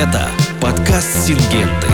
Это подкаст «Сингенты».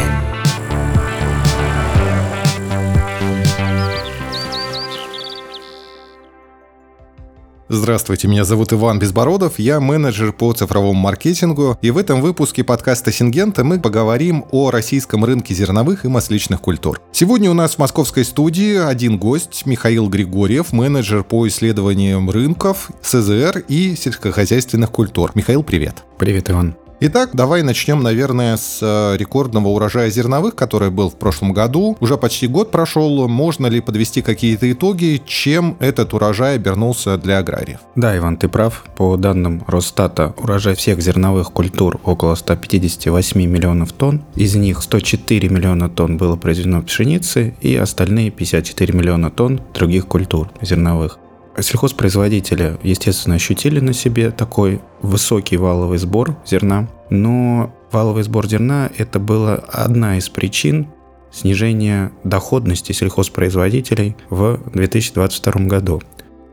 Здравствуйте, меня зовут Иван Безбородов, я менеджер по цифровому маркетингу, и в этом выпуске подкаста «Сингента» мы поговорим о российском рынке зерновых и масличных культур. Сегодня у нас в московской студии один гость, Михаил Григорьев, менеджер по исследованиям рынков, СЗР и сельскохозяйственных культур. Михаил, привет. Привет, Иван. Итак, давай начнем, наверное, с э, рекордного урожая зерновых, который был в прошлом году. Уже почти год прошел. Можно ли подвести какие-то итоги, чем этот урожай обернулся для аграриев? Да, Иван, ты прав. По данным Росстата, урожай всех зерновых культур около 158 миллионов тонн. Из них 104 миллиона тонн было произведено пшеницы и остальные 54 миллиона тонн других культур зерновых. Сельхозпроизводители, естественно, ощутили на себе такой высокий валовый сбор зерна, но валовый сбор зерна – это была одна из причин снижения доходности сельхозпроизводителей в 2022 году.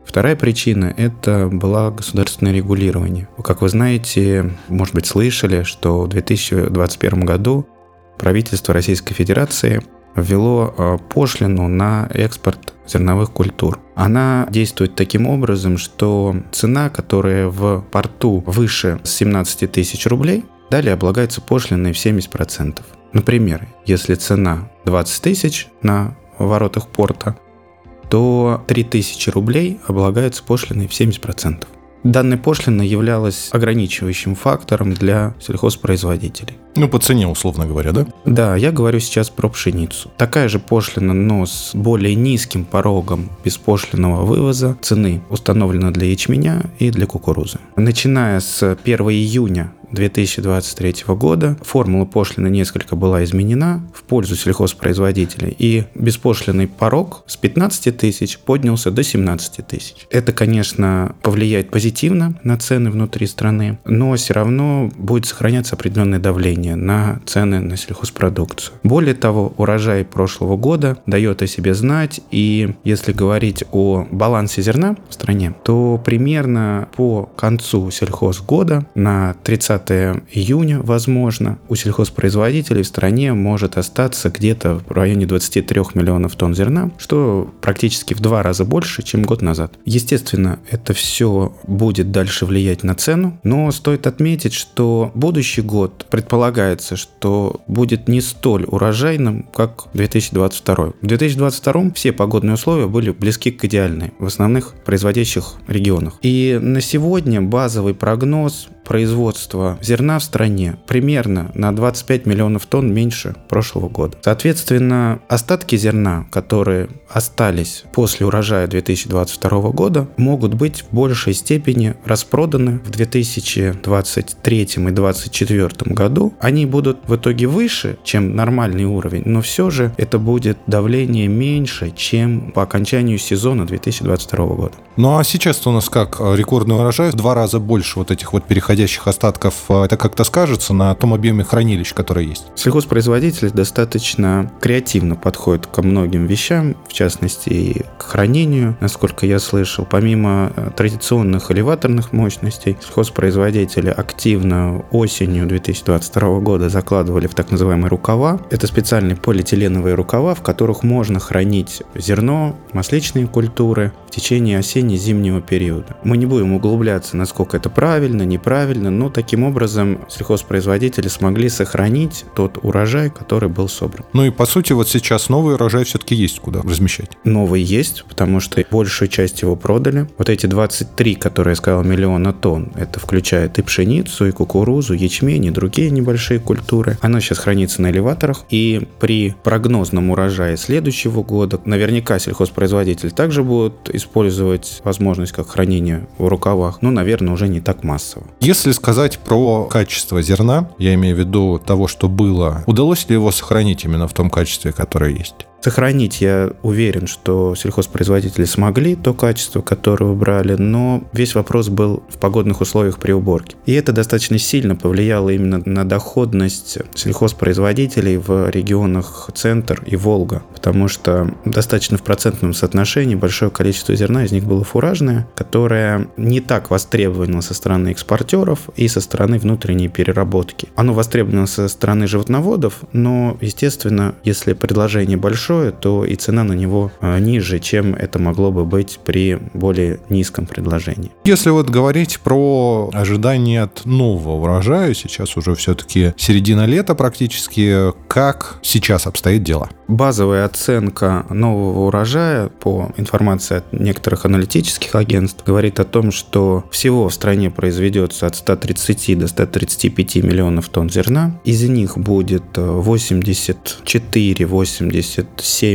Вторая причина – это было государственное регулирование. Как вы знаете, может быть, слышали, что в 2021 году правительство Российской Федерации ввело э, пошлину на экспорт зерновых культур. Она действует таким образом, что цена, которая в порту выше 17 тысяч рублей, далее облагается пошлиной в 70%. Например, если цена 20 тысяч на воротах порта, то 3000 рублей облагается пошлиной в 70%. Данная пошлина являлась ограничивающим фактором для сельхозпроизводителей. Ну, по цене, условно говоря, да? Да, я говорю сейчас про пшеницу. Такая же пошлина, но с более низким порогом беспошлиного вывоза цены установлена для ячменя и для кукурузы. Начиная с 1 июня 2023 года формула пошлины несколько была изменена в пользу сельхозпроизводителей, и беспошлинный порог с 15 тысяч поднялся до 17 тысяч. Это, конечно, повлияет позитивно на цены внутри страны, но все равно будет сохраняться определенное давление влияние на цены на сельхозпродукцию. Более того, урожай прошлого года дает о себе знать, и если говорить о балансе зерна в стране, то примерно по концу сельхозгода, на 30 июня, возможно, у сельхозпроизводителей в стране может остаться где-то в районе 23 миллионов тонн зерна, что практически в два раза больше, чем год назад. Естественно, это все будет дальше влиять на цену, но стоит отметить, что будущий год предполагает предполагается, что будет не столь урожайным, как 2022. В 2022 все погодные условия были близки к идеальной в основных производящих регионах. И на сегодня базовый прогноз производства зерна в стране примерно на 25 миллионов тонн меньше прошлого года. Соответственно, остатки зерна, которые остались после урожая 2022 года, могут быть в большей степени распроданы в 2023 и 2024 году. Они будут в итоге выше, чем нормальный уровень, но все же это будет давление меньше, чем по окончанию сезона 2022 года. Ну а сейчас у нас как? Рекордный урожай в два раза больше вот этих вот переходящих переходящих остатков, а, это как-то скажется на том объеме хранилищ, который есть? Сельхозпроизводители достаточно креативно подходят ко многим вещам, в частности и к хранению, насколько я слышал. Помимо э, традиционных элеваторных мощностей, сельхозпроизводители активно осенью 2022 года закладывали в так называемые рукава. Это специальные полиэтиленовые рукава, в которых можно хранить зерно, масличные культуры в течение осенне-зимнего периода. Мы не будем углубляться, насколько это правильно, неправильно, правильно, но таким образом сельхозпроизводители смогли сохранить тот урожай, который был собран. Ну и по сути вот сейчас новый урожай все-таки есть куда размещать. Новый есть, потому что большую часть его продали. Вот эти 23, которые я сказал, миллиона тонн, это включает и пшеницу, и кукурузу, ячмень, и другие небольшие культуры. Оно сейчас хранится на элеваторах, и при прогнозном урожае следующего года наверняка сельхозпроизводитель также будут использовать возможность как хранения в рукавах, но, наверное, уже не так массово. Если сказать про качество зерна, я имею в виду того, что было, удалось ли его сохранить именно в том качестве, которое есть? Сохранить, я уверен, что сельхозпроизводители смогли то качество, которое брали, но весь вопрос был в погодных условиях при уборке. И это достаточно сильно повлияло именно на доходность сельхозпроизводителей в регионах Центр и Волга, потому что достаточно в процентном соотношении большое количество зерна из них было фуражное, которое не так востребовано со стороны экспортеров и со стороны внутренней переработки. Оно востребовано со стороны животноводов, но, естественно, если предложение большое, то и цена на него а, ниже, чем это могло бы быть при более низком предложении. Если вот говорить про ожидания от нового урожая, сейчас уже все-таки середина лета практически, как сейчас обстоит дело? Базовая оценка нового урожая по информации от некоторых аналитических агентств говорит о том, что всего в стране произведется от 130 до 135 миллионов тонн зерна. Из них будет 84-87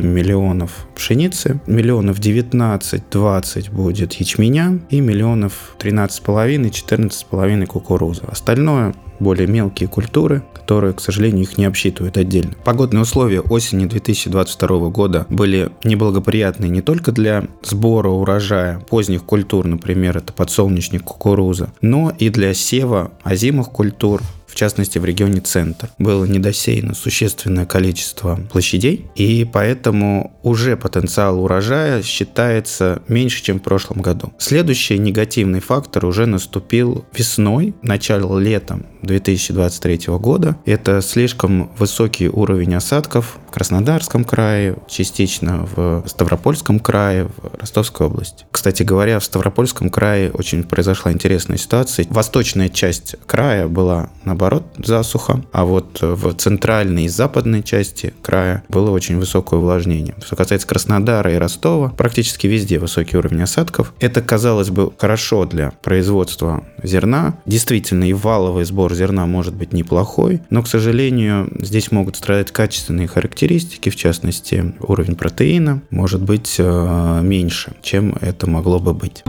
миллионов пшеницы, миллионов 19-20 будет ячменя и миллионов 13,5-14,5 кукурузы. Остальное более мелкие культуры, которые, к сожалению, их не обсчитывают отдельно. Погодные условия осени 2022 года были неблагоприятные не только для сбора урожая поздних культур, например, это подсолнечник, кукуруза, но и для сева озимых культур, в частности в регионе Центр. Было недосеяно существенное количество площадей, и поэтому уже потенциал урожая считается меньше, чем в прошлом году. Следующий негативный фактор уже наступил весной, начало летом 2023 года. Это слишком высокий уровень осадков в Краснодарском крае, частично в Ставропольском крае, в Ростовской области. Кстати говоря, в Ставропольском крае очень произошла интересная ситуация. Восточная часть края была, наоборот, засуха, а вот в центральной и западной части края было очень высокое увлажнение. Что касается Краснодара и Ростова, практически везде высокий уровень осадков. Это, казалось бы, хорошо для производства зерна. Действительно, и валовый сбор зерна может быть неплохой, но, к сожалению, здесь могут страдать качественные характеристики, в частности, уровень протеина может быть э, меньше, чем это могло бы быть.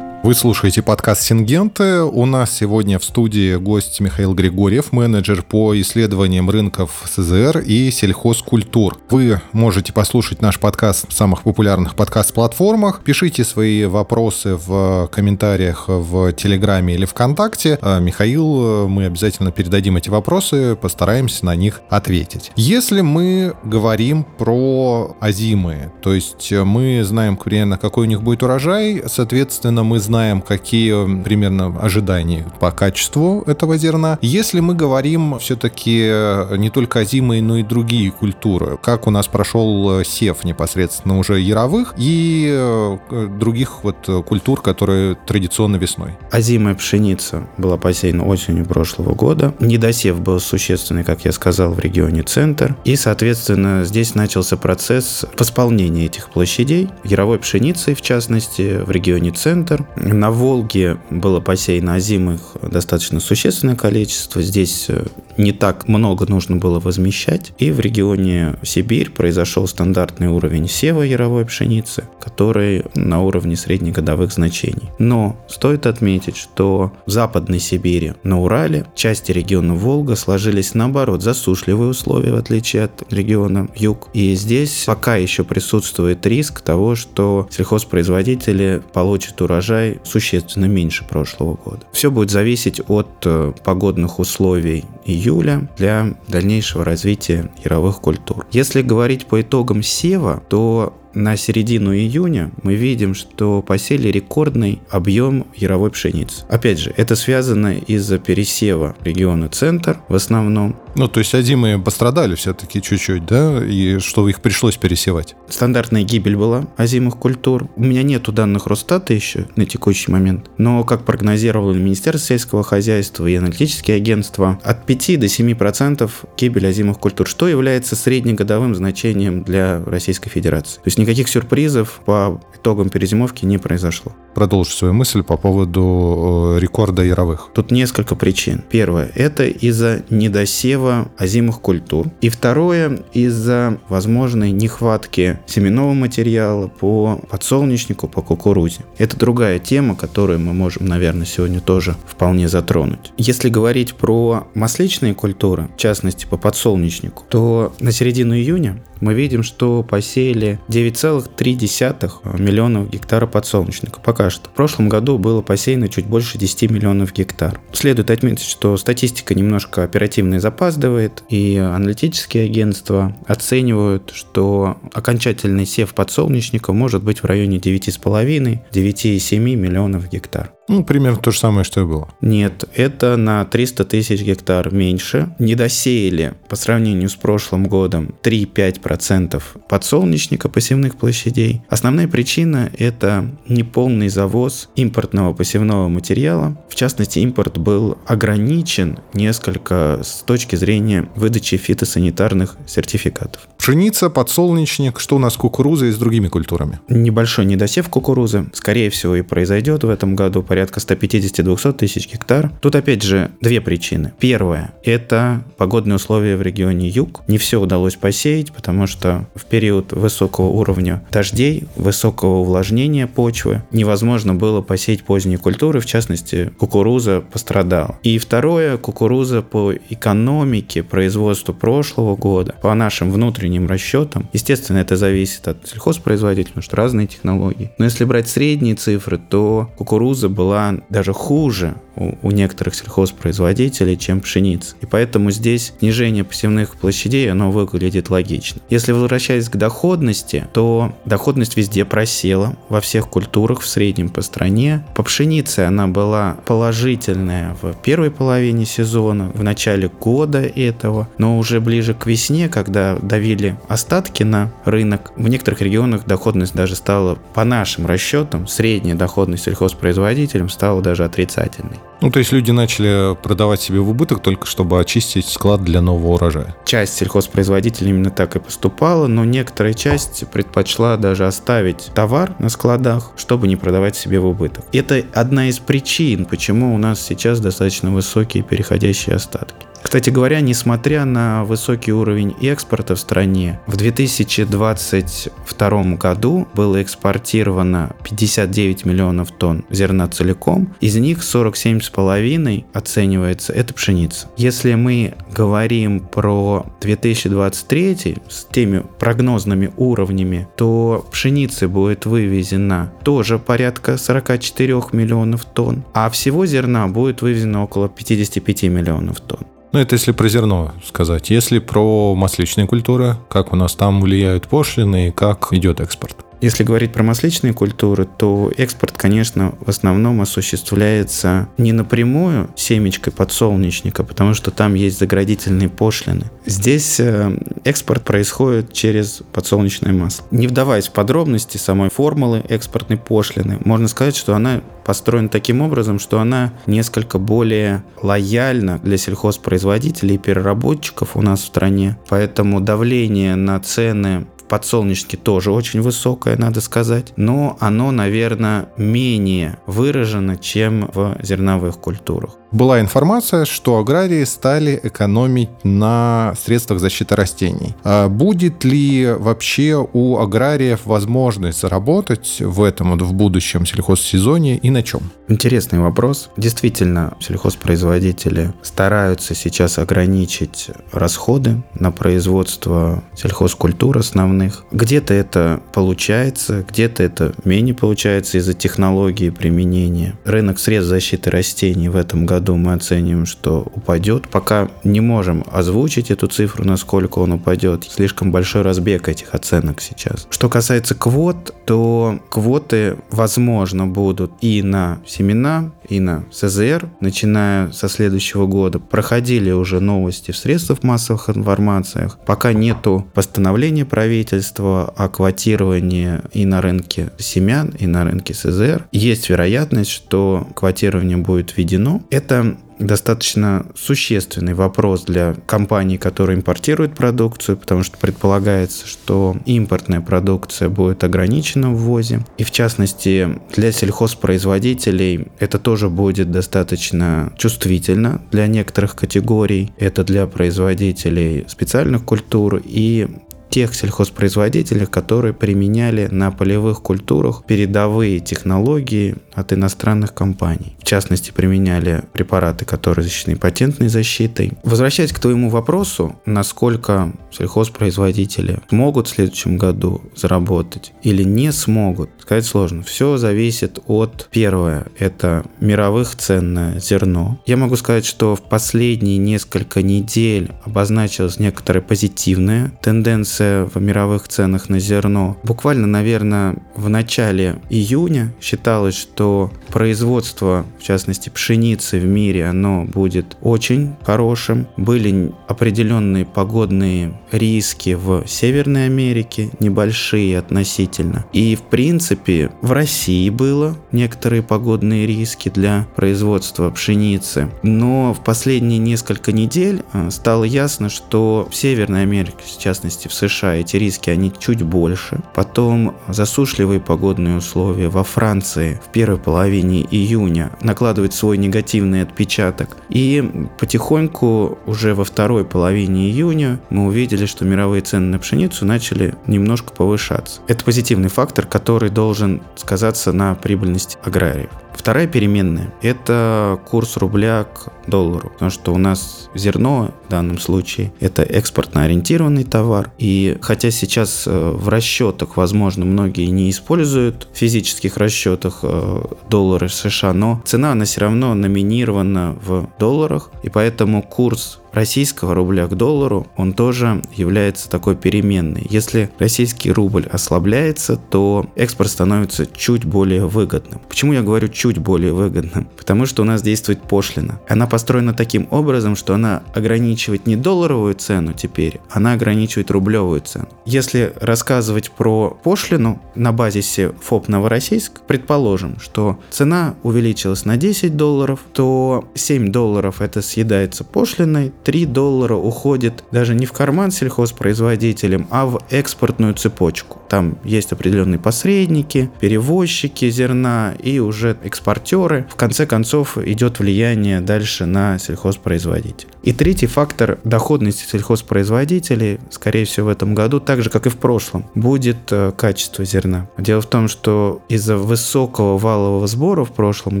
Вы слушаете подкаст «Сингенты». У нас сегодня в студии гость Михаил Григорьев, менеджер по исследованиям рынков СЗР и сельхозкультур. Вы можете послушать наш подкаст в самых популярных подкаст-платформах. Пишите свои вопросы в комментариях в Телеграме или ВКонтакте. А Михаил, мы обязательно передадим эти вопросы, постараемся на них ответить. Если мы говорим про озимы, то есть мы знаем примерно, какой у них будет урожай, соответственно, мы знаем, знаем, какие примерно ожидания по качеству этого зерна. Если мы говорим все-таки не только о зимой, но и другие культуры, как у нас прошел сев непосредственно уже яровых и э, других вот культур, которые традиционно весной. Озимая пшеница была посеяна осенью прошлого года. Недосев был существенный, как я сказал, в регионе Центр. И, соответственно, здесь начался процесс восполнения этих площадей. Яровой пшеницей, в частности, в регионе Центр. На Волге было посеяно озимых достаточно существенное количество. Здесь э, не так много нужно было возмещать. И в регионе Сибирь произошел стандартный уровень сева яровой пшеницы, который на уровне среднегодовых значений. Но стоит отметить, что в Западной Сибири, на Урале, части региона Волга сложились наоборот засушливые условия, в отличие от региона Юг. И здесь пока еще присутствует риск того, что сельхозпроизводители получат урожай существенно меньше прошлого года. Все будет зависеть от э, погодных условий июля для дальнейшего развития яровых культур. Если говорить по итогам сева, то на середину июня мы видим, что посели рекордный объем яровой пшеницы. Опять же, это связано из-за пересева региона Центр в основном. Ну, то есть озимые пострадали все-таки чуть-чуть, да, и что их пришлось пересевать? Стандартная гибель была озимых культур. У меня нету данных Росстата еще на текущий момент, но, как прогнозировало Министерство сельского хозяйства и аналитические агентства, от 5 до 7 процентов гибель озимых культур, что является среднегодовым значением для Российской Федерации. То есть есть никаких сюрпризов по итогам перезимовки не произошло. Продолжу свою мысль по поводу э, рекорда яровых. Тут несколько причин. Первое – это из-за недосева озимых культур. И второе – из-за возможной нехватки семенного материала по подсолнечнику, по кукурузе. Это другая тема, которую мы можем, наверное, сегодня тоже вполне затронуть. Если говорить про масличные культуры, в частности по подсолнечнику, то на середину июня мы видим, что посеяли 9,3 миллионов гектаров подсолнечника. Пока что. В прошлом году было посеяно чуть больше 10 миллионов гектар. Следует отметить, что статистика немножко оперативно запаздывает, и аналитические агентства оценивают, что окончательный сев подсолнечника может быть в районе 9,5-9,7 миллионов гектар. Ну, примерно то же самое, что и было. Нет, это на 300 тысяч гектар меньше. Не досеяли по сравнению с прошлым годом 3-5% подсолнечника посевных площадей. Основная причина – это неполный завоз импортного посевного материала. В частности, импорт был ограничен несколько с точки зрения выдачи фитосанитарных сертификатов. Пшеница, подсолнечник, что у нас с кукурузой и с другими культурами? Небольшой недосев кукурузы, скорее всего, и произойдет в этом году порядка 150-200 тысяч гектар. Тут опять же две причины. Первое – это погодные условия в регионе юг. Не все удалось посеять, потому что в период высокого уровня дождей, высокого увлажнения почвы невозможно было посеять поздние культуры, в частности, кукуруза пострадала. И второе – кукуруза по экономике производства прошлого года, по нашим внутренним расчетам. Естественно, это зависит от сельхозпроизводителя, потому что разные технологии. Но если брать средние цифры, то кукуруза была даже хуже у, у некоторых сельхозпроизводителей, чем пшеница. И поэтому здесь снижение посевных площадей, оно выглядит логично. Если возвращаясь к доходности, то доходность везде просела, во всех культурах в среднем по стране. По пшенице она была положительная в первой половине сезона, в начале года этого, но уже ближе к весне, когда давили остатки на рынок, в некоторых регионах доходность даже стала, по нашим расчетам, средняя доходность сельхозпроизводителям стала даже отрицательной. Ну, то есть люди начали продавать себе в убыток только чтобы очистить склад для нового урожая. Часть сельхозпроизводителей именно так и поступала, но некоторая часть предпочла даже оставить товар на складах, чтобы не продавать себе в убыток. Это одна из причин, почему у нас сейчас достаточно высокие переходящие остатки. Кстати говоря, несмотря на высокий уровень экспорта в стране, в 2022 году было экспортировано 59 миллионов тонн зерна целиком, из них 47,5 оценивается это пшеница. Если мы говорим про 2023 с теми прогнозными уровнями, то пшеницы будет вывезено тоже порядка 44 миллионов тонн, а всего зерна будет вывезено около 55 миллионов тонн. Ну, это если про зерно сказать. Если про масличные культуры, как у нас там влияют пошлины и как идет экспорт? Если говорить про масличные культуры, то экспорт, конечно, в основном осуществляется не напрямую семечкой подсолнечника, потому что там есть заградительные пошлины. Здесь э, экспорт происходит через подсолнечное масло. Не вдаваясь в подробности самой формулы экспортной пошлины, можно сказать, что она построена таким образом, что она несколько более лояльна для сельхозпроизводителей и переработчиков у нас в стране. Поэтому давление на цены подсолнечнике тоже очень высокое, надо сказать, но оно, наверное, менее выражено, чем в зерновых культурах. Была информация, что аграрии стали экономить на средствах защиты растений. А будет ли вообще у аграриев возможность заработать в этом в будущем сельхозсезоне и на чем? Интересный вопрос. Действительно, сельхозпроизводители стараются сейчас ограничить расходы на производство сельхозкультур основных. Где-то это получается, где-то это менее получается из-за технологии применения. Рынок средств защиты растений в этом году году мы оцениваем, что упадет. Пока не можем озвучить эту цифру, насколько он упадет. Слишком большой разбег этих оценок сейчас. Что касается квот, то квоты, возможно, будут и на семена, и на СЗР, начиная со следующего года. Проходили уже новости в средствах массовых информациях. Пока нету постановления правительства о квотировании и на рынке семян, и на рынке СЗР. Есть вероятность, что квотирование будет введено. Это достаточно существенный вопрос для компаний, которые импортируют продукцию, потому что предполагается, что импортная продукция будет ограничена в ввозе. И в частности, для сельхозпроизводителей это тоже будет достаточно чувствительно для некоторых категорий. Это для производителей специальных культур и тех сельхозпроизводителей, которые применяли на полевых культурах передовые технологии от иностранных компаний. В частности, применяли препараты, которые защищены патентной защитой. Возвращаясь к твоему вопросу, насколько сельхозпроизводители могут в следующем году заработать или не смогут, сказать сложно. Все зависит от, первое, это мировых цен на зерно. Я могу сказать, что в последние несколько недель обозначилась некоторая позитивная тенденция в мировых ценах на зерно. Буквально, наверное, в начале июня считалось, что производство, в частности пшеницы в мире, оно будет очень хорошим. Были определенные погодные риски в Северной Америке, небольшие относительно. И в принципе в России было некоторые погодные риски для производства пшеницы. Но в последние несколько недель э, стало ясно, что в Северной Америке, в частности в США, эти риски они чуть больше. Потом засушливые погодные условия во Франции в первой половине июня накладывает свой негативный отпечаток. И потихоньку уже во второй половине июня мы увидели, что мировые цены на пшеницу начали немножко повышаться. Это позитивный фактор, который должен сказаться на прибыльности аграриев. Вторая переменная – это курс рубля к доллару, потому что у нас зерно в данном случае – это экспортно ориентированный товар, и хотя сейчас э, в расчетах, возможно, многие не используют в физических расчетах э, доллары США, но цена, она все равно номинирована в долларах, и поэтому курс российского рубля к доллару, он тоже является такой переменной. Если российский рубль ослабляется, то экспорт становится чуть более выгодным. Почему я говорю чуть более выгодным? Потому что у нас действует пошлина. Она построена таким образом, что она ограничивает не долларовую цену теперь, она ограничивает рублевую цену. Если рассказывать про пошлину на базисе ФОП Новороссийск, предположим, что цена увеличилась на 10 долларов, то 7 долларов это съедается пошлиной, 3 доллара уходит даже не в карман сельхозпроизводителям, а в экспортную цепочку. Там есть определенные посредники, перевозчики зерна и уже экспортеры. В конце концов идет влияние дальше на сельхозпроизводителя. И третий фактор доходности сельхозпроизводителей, скорее всего, в этом году, так же, как и в прошлом, будет э, качество зерна. Дело в том, что из-за высокого валового сбора в прошлом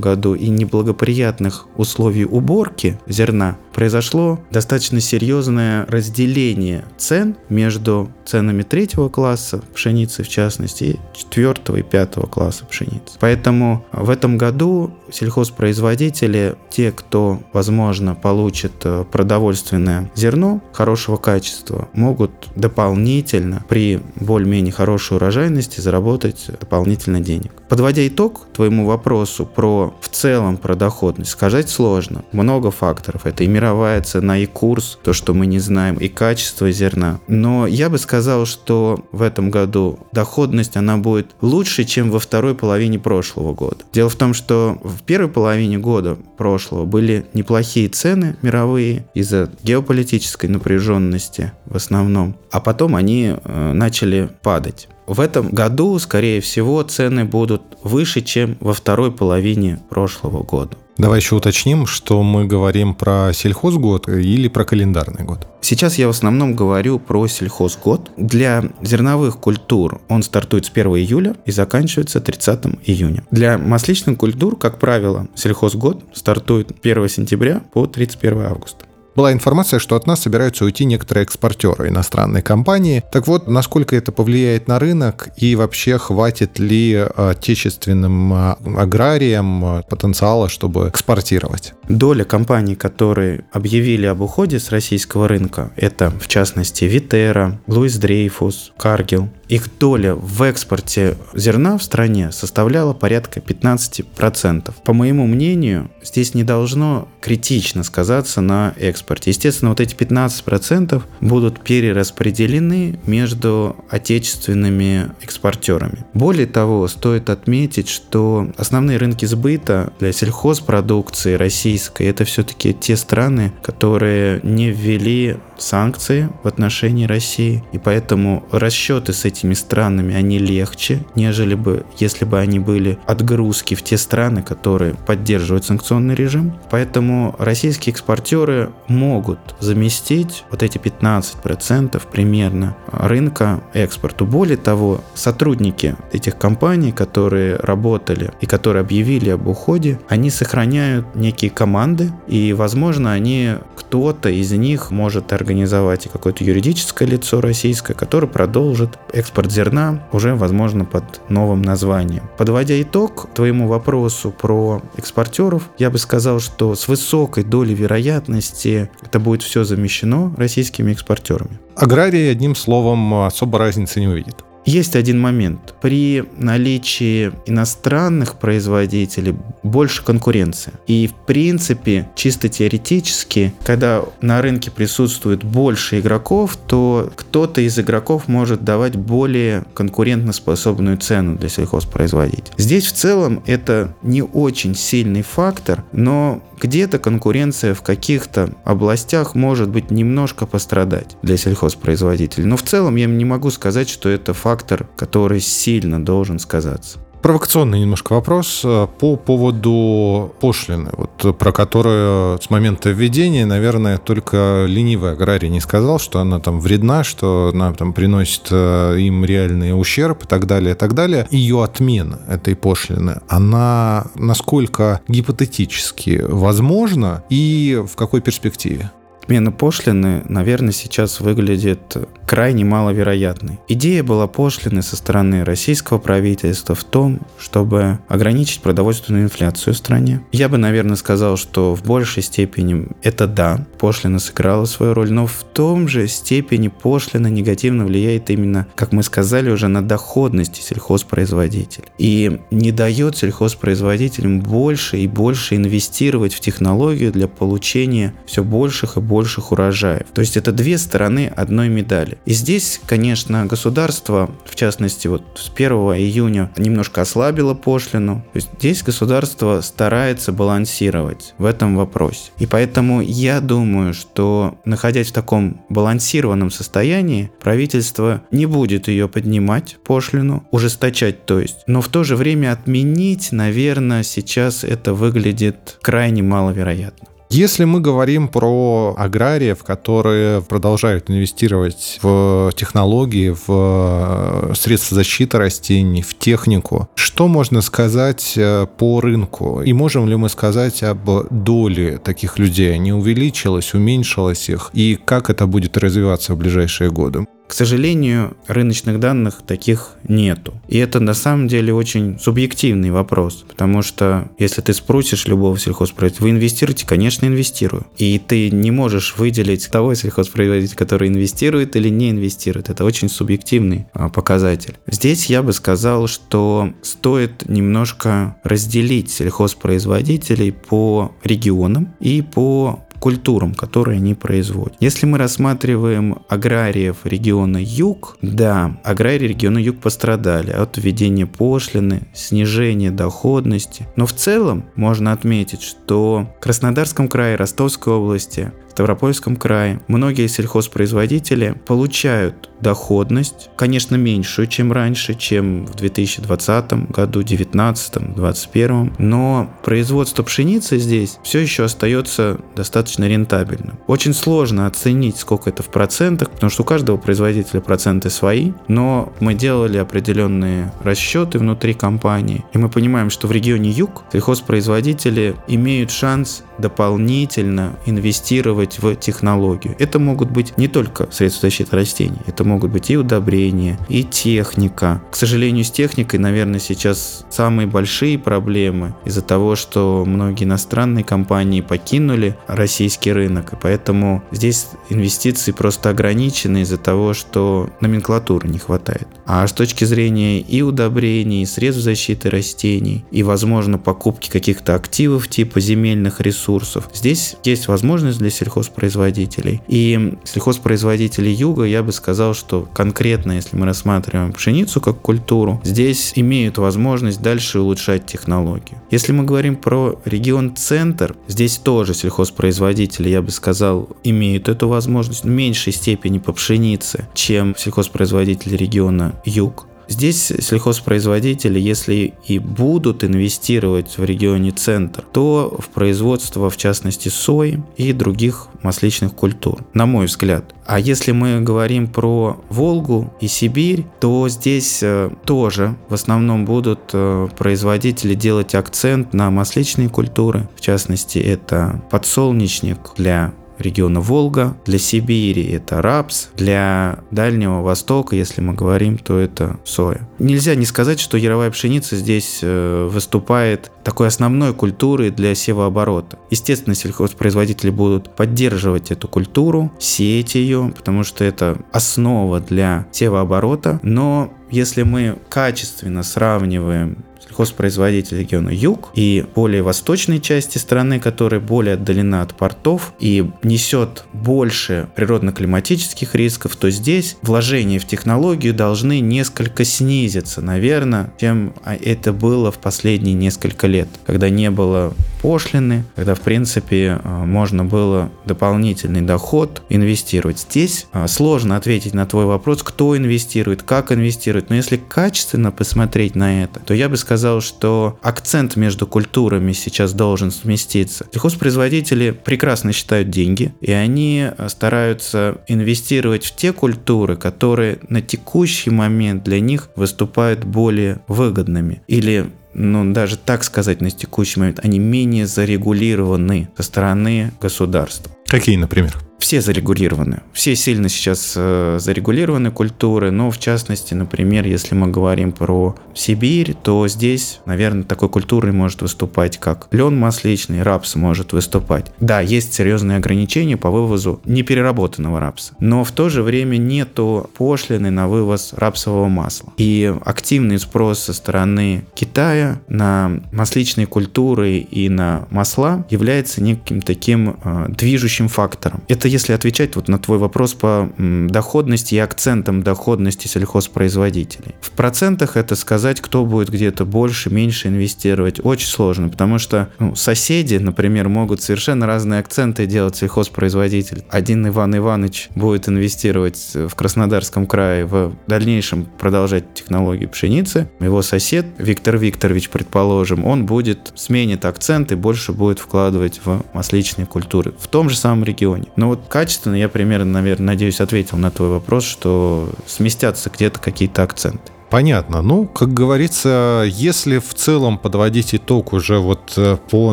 году и неблагоприятных условий уборки зерна произошло достаточно серьезное разделение цен между ценами третьего класса пшеницы, в частности, четвертого и пятого класса пшеницы. Поэтому в этом году сельхозпроизводители, те, кто, возможно, получит э, продовольственное зерно хорошего качества, могут дополнительно при более-менее хорошей урожайности заработать дополнительно денег. Подводя итог твоему вопросу про в целом про доходность, сказать сложно. Много факторов. Это и мировая цена, и курс, то, что мы не знаем, и качество зерна. Но я бы сказал, что в этом году доходность, она будет лучше, чем во второй половине прошлого года. Дело в том, что в первой половине года прошлого были неплохие цены мировые из-за геополитической напряженности в основном, а потом они э, начали падать. В этом году, скорее всего, цены будут выше, чем во второй половине прошлого года. Давай еще уточним, что мы говорим про сельхозгод или про календарный год. Сейчас я в основном говорю про сельхозгод. Для зерновых культур он стартует с 1 июля и заканчивается 30 июня. Для масличных культур, как правило, сельхозгод стартует 1 сентября по 31 августа была информация, что от нас собираются уйти некоторые экспортеры, иностранные компании. Так вот, насколько это повлияет на рынок и вообще хватит ли отечественным а, аграриям а, потенциала, чтобы экспортировать? Доля компаний, которые объявили об уходе с российского рынка, это в частности Витера, Луис Дрейфус, Каргил, их доля в экспорте зерна в стране составляла порядка 15%. По моему мнению, здесь не должно критично сказаться на экспорте. Естественно, вот эти 15% будут перераспределены между отечественными экспортерами. Более того, стоит отметить, что основные рынки сбыта для сельхозпродукции российской, это все-таки те страны, которые не ввели санкции в отношении России, и поэтому расчеты с этими странами, они легче, нежели бы, если бы они были отгрузки в те страны, которые поддерживают санкционный режим. Поэтому российские экспортеры могут заместить вот эти 15% примерно рынка экспорту. Более того, сотрудники этих компаний, которые работали и которые объявили об уходе, они сохраняют некие команды, и, возможно, они, кто-то из них может организовать какое-то юридическое лицо российское, которое продолжит экспорт зерна уже, возможно, под новым названием. Подводя итог твоему вопросу про экспортеров, я бы сказал, что с высокой долей вероятности это будет все замещено российскими экспортерами. Аграрий, одним словом, особо разницы не увидит. Есть один момент. При наличии иностранных производителей больше конкуренции. И в принципе, чисто теоретически, когда на рынке присутствует больше игроков, то кто-то из игроков может давать более конкурентоспособную цену для сельхозпроизводителя. Здесь в целом это не очень сильный фактор, но где-то конкуренция в каких-то областях может быть немножко пострадать для сельхозпроизводителей. Но в целом я не могу сказать, что это фактор, который сильно должен сказаться. Провокационный немножко вопрос э, по поводу пошлины, вот, про которую с момента введения, наверное, только ленивый аграрий не сказал, что она там вредна, что она там приносит э, им реальный ущерб и так далее, и так далее. Ее отмена этой пошлины, она насколько гипотетически возможна и в какой перспективе? Отмена пошлины, наверное, сейчас выглядит крайне маловероятной. Идея была пошлины со стороны российского правительства в том, чтобы ограничить продовольственную инфляцию в стране. Я бы, наверное, сказал, что в большей степени это да, пошлина сыграла свою роль, но в том же степени пошлина негативно влияет именно, как мы сказали, уже на доходности сельхозпроизводителя. И не дает сельхозпроизводителям больше и больше инвестировать в технологию для получения все больших и больших больших урожаев. То есть это две стороны одной медали. И здесь, конечно, государство, в частности, вот с 1 июня немножко ослабило пошлину. То есть здесь государство старается балансировать в этом вопросе. И поэтому я думаю, что находясь в таком балансированном состоянии, правительство не будет ее поднимать, пошлину, ужесточать то есть. Но в то же время отменить, наверное, сейчас это выглядит крайне маловероятно. Если мы говорим про аграриев, которые продолжают инвестировать в технологии, в э, средства защиты растений, в технику, что можно сказать э, по рынку? И можем ли мы сказать об доле таких людей? Не увеличилась, уменьшилась их? И как это будет развиваться в ближайшие годы? К сожалению, рыночных данных таких нету. И это на самом деле очень субъективный вопрос, потому что если ты спросишь любого сельхозпроизводителя, вы инвестируете? Конечно, инвестирую. И ты не можешь выделить того сельхозпроизводителя, который инвестирует или не инвестирует. Это очень субъективный а, показатель. Здесь я бы сказал, что стоит немножко разделить сельхозпроизводителей по регионам и по культурам, которые они производят. Если мы рассматриваем аграриев региона Юг, да, аграрии региона Юг пострадали от введения пошлины, снижения доходности, но в целом можно отметить, что в Краснодарском крае, Ростовской области Ставропольском крае многие сельхозпроизводители получают доходность, конечно, меньшую, чем раньше, чем в 2020 году, 2019, 2021, но производство пшеницы здесь все еще остается достаточно рентабельным. Очень сложно оценить, сколько это в процентах, потому что у каждого производителя проценты свои, но мы делали определенные расчеты внутри компании, и мы понимаем, что в регионе Юг сельхозпроизводители имеют шанс дополнительно инвестировать инвестировать в технологию. Это могут быть не только средства защиты растений, это могут быть и удобрения, и техника. К сожалению, с техникой, наверное, сейчас самые большие проблемы из-за того, что многие иностранные компании покинули российский рынок, и поэтому здесь инвестиции просто ограничены из-за того, что номенклатуры не хватает. А с точки зрения и удобрений, и средств защиты растений, и, возможно, покупки каких-то активов типа земельных ресурсов. Здесь есть возможность для сельхозпроизводителей. И сельхозпроизводители юга, я бы сказал, что конкретно, если мы рассматриваем пшеницу как культуру, здесь имеют возможность дальше улучшать технологию. Если мы говорим про регион центр, здесь тоже сельхозпроизводители, я бы сказал, имеют эту возможность в меньшей степени по пшенице, чем сельхозпроизводители региона юг. Здесь сельхозпроизводители, если и будут инвестировать в регионе центр, то в производство, в частности, сои и других масличных культур, на мой взгляд. А если мы говорим про Волгу и Сибирь, то здесь э, тоже в основном будут э, производители делать акцент на масличные культуры. В частности, это подсолнечник для региона Волга, для Сибири это рапс, для Дальнего Востока, если мы говорим, то это соя. Нельзя не сказать, что яровая пшеница здесь э, выступает такой основной культурой для севооборота. Естественно, сельхозпроизводители будут поддерживать эту культуру, сеять ее, потому что это основа для севооборота, но если мы качественно сравниваем сельхозпроизводитель региона Юг и более восточной части страны, которая более отдалена от портов и несет больше природно-климатических рисков, то здесь вложения в технологию должны несколько снизиться, наверное, чем это было в последние несколько лет, когда не было пошлины, когда, в принципе, а, можно было дополнительный доход инвестировать. Здесь а, сложно ответить на твой вопрос, кто инвестирует, как инвестирует, но если качественно посмотреть на это, то я бы сказал, сказал, что акцент между культурами сейчас должен сместиться. Сельхозпроизводители прекрасно считают деньги, и они стараются инвестировать в те культуры, которые на текущий момент для них выступают более выгодными. Или ну, даже так сказать, на текущий момент, они менее зарегулированы со стороны государства. Какие, например? Все зарегулированы. Все сильно сейчас э, зарегулированы культуры, но в частности, например, если мы говорим про Сибирь, то здесь, наверное, такой культурой может выступать как лен масличный, рапс может выступать. Да, есть серьезные ограничения по вывозу непереработанного рапса, но в то же время нету пошлины на вывоз рапсового масла. И активный спрос со стороны Китая на масличные культуры и на масла является неким таким э, движущим фактором. Это если отвечать вот на твой вопрос по доходности и акцентам доходности сельхозпроизводителей. В процентах это сказать, кто будет где-то больше, меньше инвестировать, очень сложно, потому что ну, соседи, например, могут совершенно разные акценты делать сельхозпроизводитель. Один Иван Иванович будет инвестировать в Краснодарском крае в дальнейшем продолжать технологии пшеницы. Его сосед Виктор Викторович, предположим, он будет сменит акцент и больше будет вкладывать в масличные культуры в том же самом регионе. Но вот вот качественно я примерно, наверное, надеюсь, ответил на твой вопрос, что сместятся где-то какие-то акценты. Понятно. Ну, как говорится, если в целом подводить итог уже вот э, по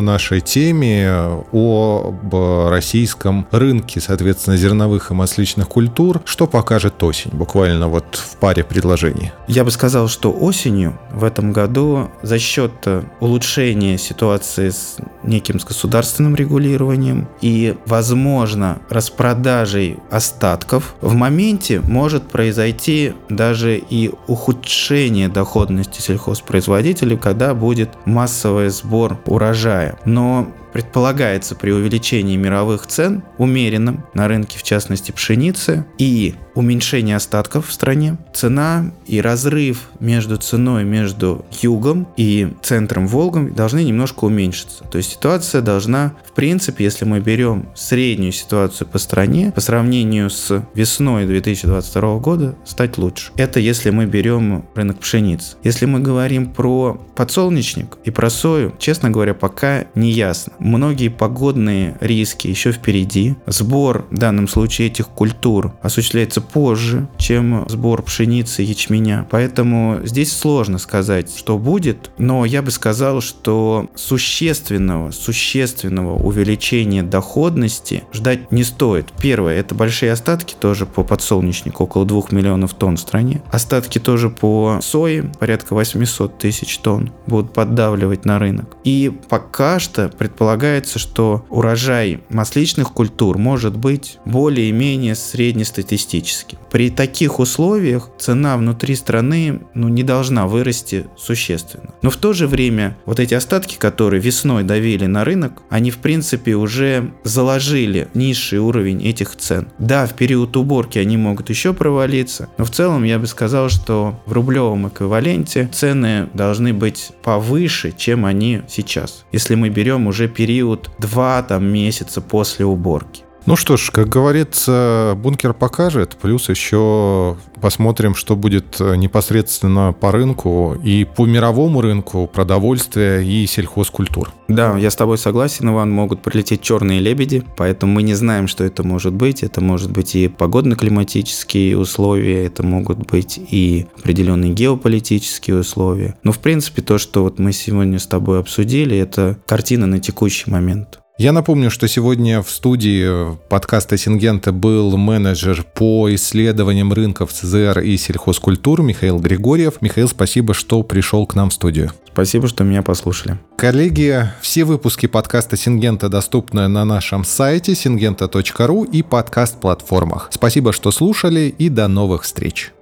нашей теме об российском рынке, соответственно, зерновых и масличных культур, что покажет осень? Буквально вот в паре предложений. Я бы сказал, что осенью в этом году за счет э, улучшения ситуации с неким с государственным регулированием и, возможно, распродажей остатков, в моменте может произойти даже и ухудшение улучшение доходности сельхозпроизводителей, когда будет массовый сбор урожая. Но предполагается при увеличении мировых цен умеренным на рынке, в частности пшеницы, и уменьшении остатков в стране, цена и разрыв между ценой между югом и центром Волгом должны немножко уменьшиться. То есть ситуация должна, в принципе, если мы берем среднюю ситуацию по стране, по сравнению с весной 2022 года, стать лучше. Это если мы берем рынок пшеницы. Если мы говорим про подсолнечник и про сою, честно говоря, пока не ясно. Многие погодные риски еще впереди. Сбор в данном случае этих культур осуществляется позже, чем сбор пшеницы и ячменя. Поэтому здесь сложно сказать, что будет, но я бы сказал, что существенного, существенного увеличения доходности ждать не стоит. Первое, это большие остатки тоже по подсолнечнику, около 2 миллионов тонн в стране. Остатки тоже по сое, порядка 800 тысяч тонн, будут поддавливать на рынок. И пока что предполагается, предполагается, что урожай масличных культур может быть более-менее среднестатистическим. При таких условиях цена внутри страны ну, не должна вырасти существенно. Но в то же время вот эти остатки, которые весной давили на рынок, они в принципе уже заложили низший уровень этих цен. Да, в период уборки они могут еще провалиться, но в целом я бы сказал, что в рублевом эквиваленте цены должны быть повыше, чем они сейчас. Если мы берем уже период 2 там, месяца после уборки. Ну что ж, как говорится, бункер покажет, плюс еще посмотрим, что будет э, непосредственно по рынку и по мировому рынку продовольствия и сельхозкультур. Да, я с тобой согласен, Иван, могут прилететь черные лебеди, поэтому мы не знаем, что это может быть. Это может быть и погодно-климатические условия, это могут быть и определенные геополитические условия. Но, в принципе, то, что вот мы сегодня с тобой обсудили, это картина на текущий момент. Я напомню, что сегодня в студии подкаста Сингента был менеджер по исследованиям рынков ЦЗР и сельхозкультур Михаил Григорьев. Михаил, спасибо, что пришел к нам в студию. Спасибо, что меня послушали. Коллеги, все выпуски подкаста Сингента доступны на нашем сайте singenta.ru и подкаст-платформах. Спасибо, что слушали и до новых встреч.